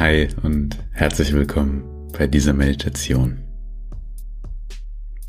Hi und herzlich willkommen bei dieser Meditation.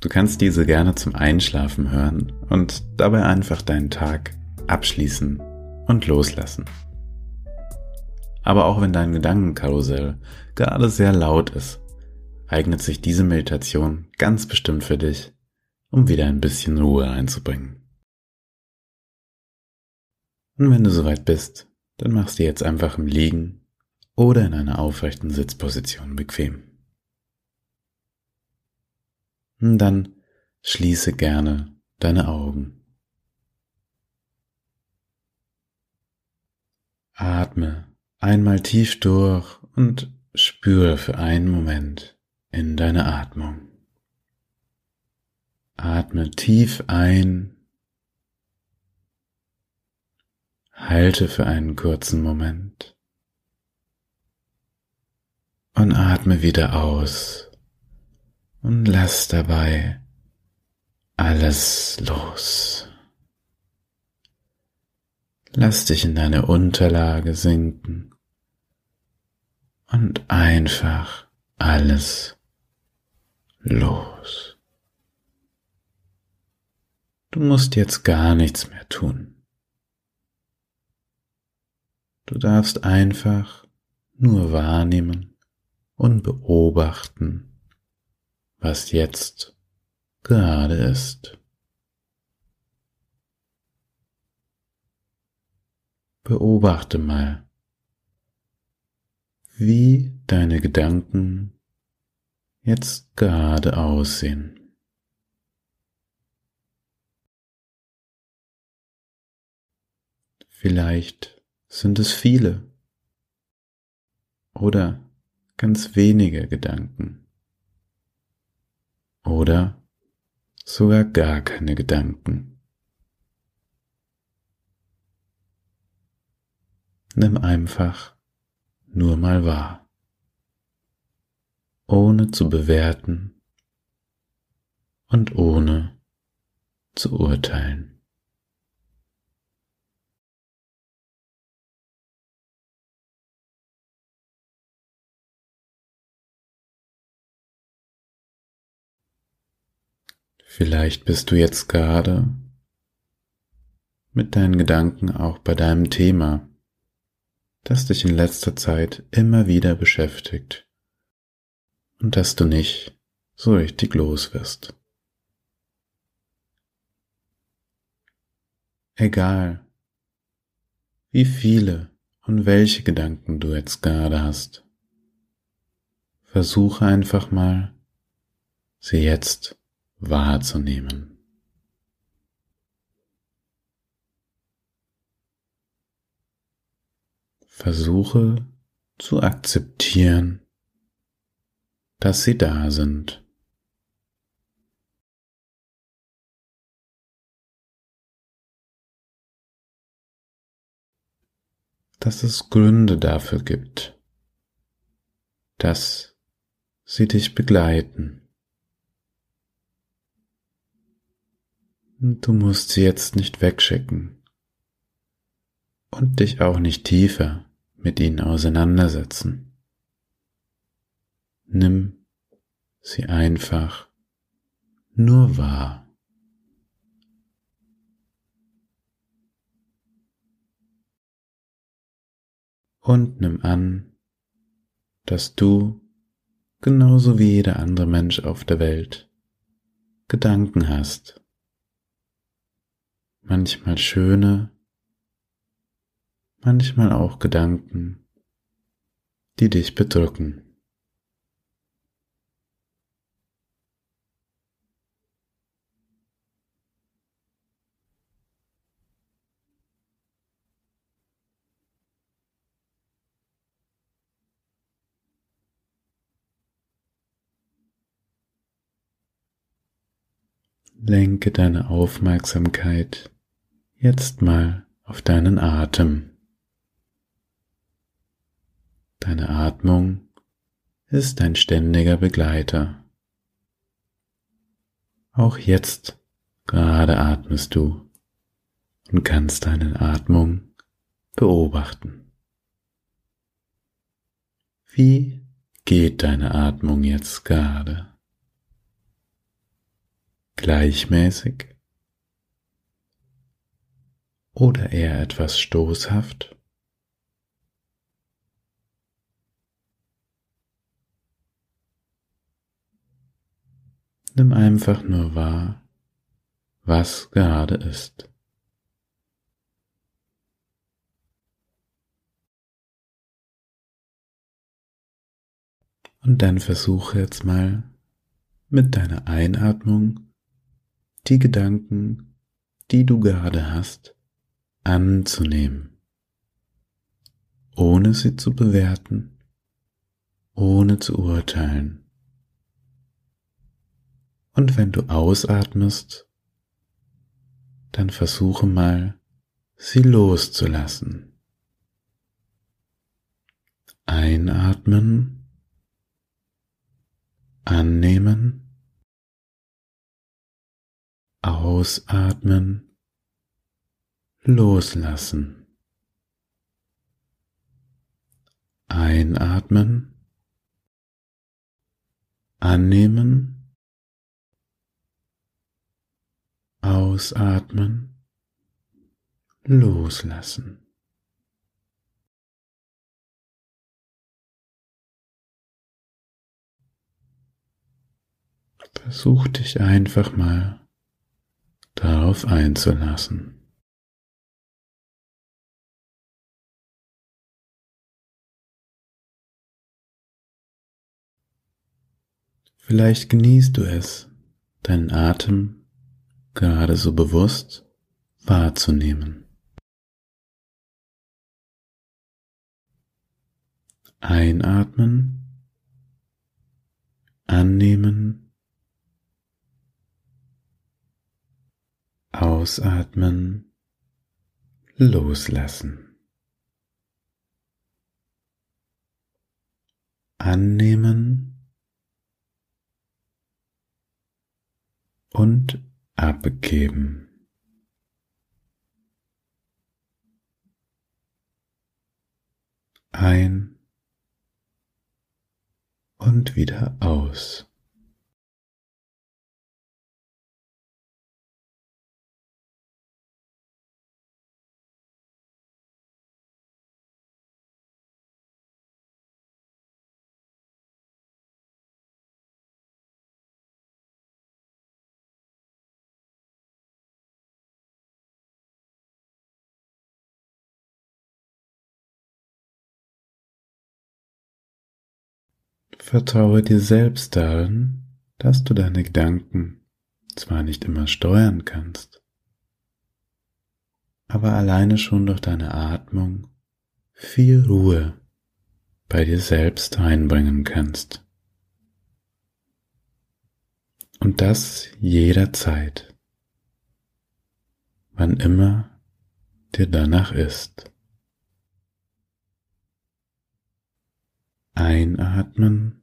Du kannst diese gerne zum Einschlafen hören und dabei einfach deinen Tag abschließen und loslassen. Aber auch wenn dein Gedankenkarussell gerade sehr laut ist, eignet sich diese Meditation ganz bestimmt für dich, um wieder ein bisschen Ruhe einzubringen. Und wenn du soweit bist, dann machst du jetzt einfach im Liegen oder in einer aufrechten Sitzposition bequem. Und dann schließe gerne deine Augen. Atme einmal tief durch und spüre für einen Moment in deine Atmung. Atme tief ein, halte für einen kurzen Moment und atme wieder aus und lass dabei alles los. Lass dich in deine Unterlage sinken und einfach alles los. Du musst jetzt gar nichts mehr tun. Du darfst einfach nur wahrnehmen, und beobachten, was jetzt gerade ist. Beobachte mal, wie deine Gedanken jetzt gerade aussehen. Vielleicht sind es viele oder ganz wenige Gedanken oder sogar gar keine Gedanken. Nimm einfach nur mal wahr, ohne zu bewerten und ohne zu urteilen. Vielleicht bist du jetzt gerade mit deinen Gedanken auch bei deinem Thema, das dich in letzter Zeit immer wieder beschäftigt und dass du nicht so richtig los wirst. Egal, wie viele und welche Gedanken du jetzt gerade hast, versuche einfach mal, sie jetzt wahrzunehmen. Versuche zu akzeptieren, dass sie da sind. Dass es Gründe dafür gibt, dass sie dich begleiten. Du musst sie jetzt nicht wegschicken und dich auch nicht tiefer mit ihnen auseinandersetzen. Nimm sie einfach nur wahr. Und nimm an, dass du, genauso wie jeder andere Mensch auf der Welt, Gedanken hast manchmal schöne, manchmal auch Gedanken, die dich bedrücken. Lenke deine Aufmerksamkeit jetzt mal auf deinen Atem. Deine Atmung ist ein ständiger Begleiter. Auch jetzt gerade atmest du und kannst deine Atmung beobachten. Wie geht deine Atmung jetzt gerade? Gleichmäßig? Oder eher etwas stoßhaft? Nimm einfach nur wahr, was gerade ist. Und dann versuche jetzt mal mit deiner Einatmung die Gedanken, die du gerade hast, anzunehmen, ohne sie zu bewerten, ohne zu urteilen. Und wenn du ausatmest, dann versuche mal, sie loszulassen. Einatmen annehmen, ausatmen, loslassen. Einatmen, annehmen, ausatmen, loslassen. Versuch dich einfach mal darauf einzulassen. Vielleicht genießt du es, deinen Atem gerade so bewusst wahrzunehmen. Einatmen, annehmen, Ausatmen, loslassen. Annehmen und abgeben. Ein und wieder aus. Vertraue dir selbst darin, dass du deine Gedanken zwar nicht immer steuern kannst, aber alleine schon durch deine Atmung viel Ruhe bei dir selbst einbringen kannst. Und das jederzeit, wann immer dir danach ist. Einatmen,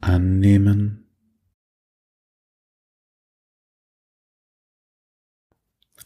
annehmen,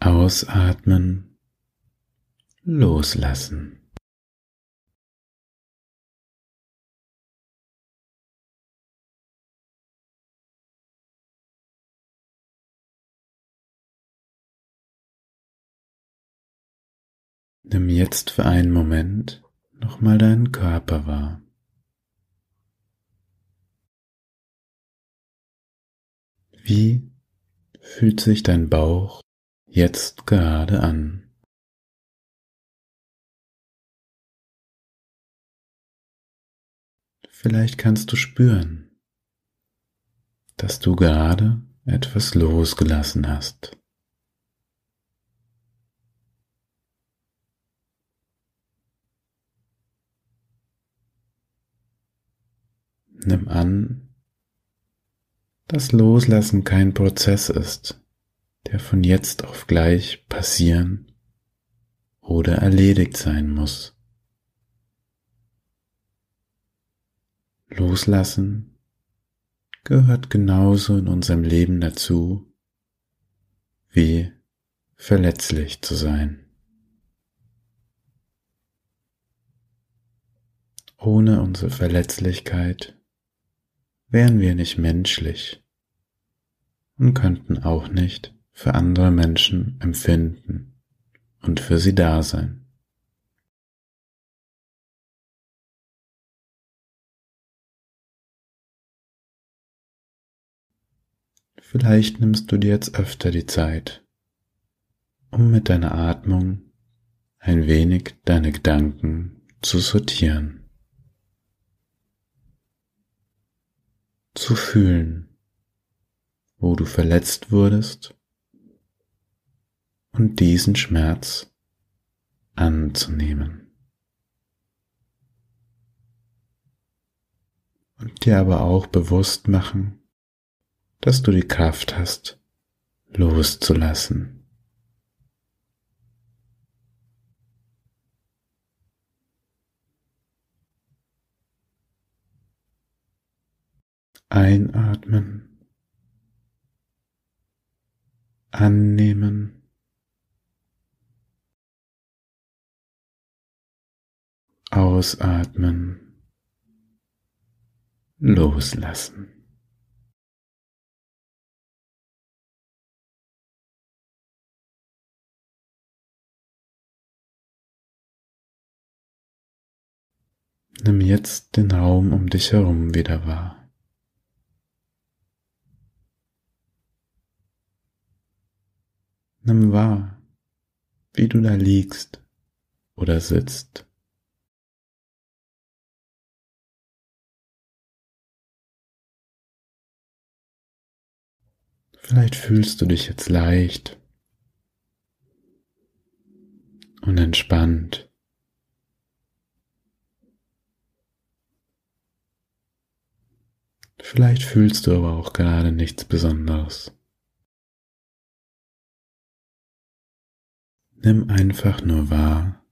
ausatmen, loslassen. Nimm jetzt für einen Moment nochmal deinen Körper wahr. Wie fühlt sich dein Bauch jetzt gerade an? Vielleicht kannst du spüren, dass du gerade etwas losgelassen hast. Nimm an, dass Loslassen kein Prozess ist, der von jetzt auf gleich passieren oder erledigt sein muss. Loslassen gehört genauso in unserem Leben dazu, wie verletzlich zu sein. Ohne unsere Verletzlichkeit wären wir nicht menschlich und könnten auch nicht für andere Menschen empfinden und für sie da sein. Vielleicht nimmst du dir jetzt öfter die Zeit, um mit deiner Atmung ein wenig deine Gedanken zu sortieren, zu fühlen, wo du verletzt wurdest und diesen Schmerz anzunehmen. Und dir aber auch bewusst machen, dass du die Kraft hast, loszulassen. Einatmen, annehmen, ausatmen, loslassen. Nimm jetzt den Raum um dich herum wieder wahr. Nimm wahr, wie du da liegst oder sitzt. Vielleicht fühlst du dich jetzt leicht und entspannt. Vielleicht fühlst du aber auch gerade nichts Besonderes. Nimm einfach nur wahr,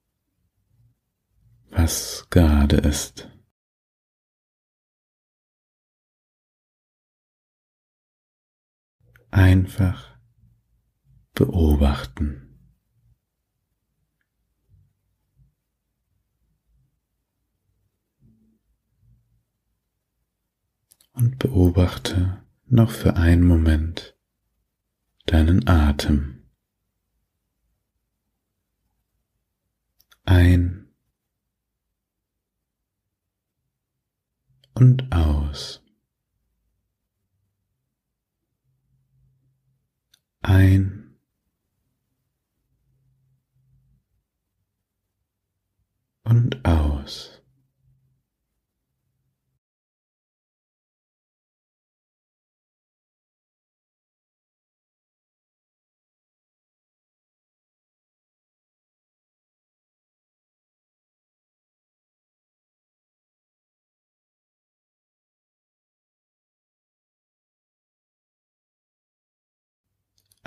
was gerade ist. Einfach beobachten. Und beobachte noch für einen Moment deinen Atem. Ein und aus. Ein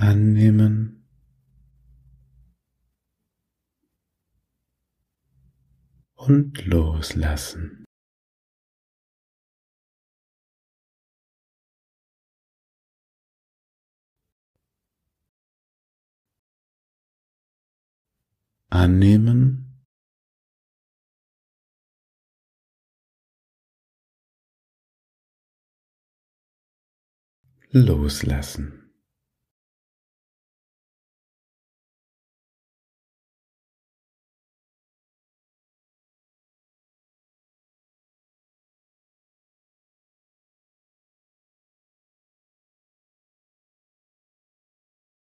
annehmen. Und loslassen. Annehmen. Loslassen.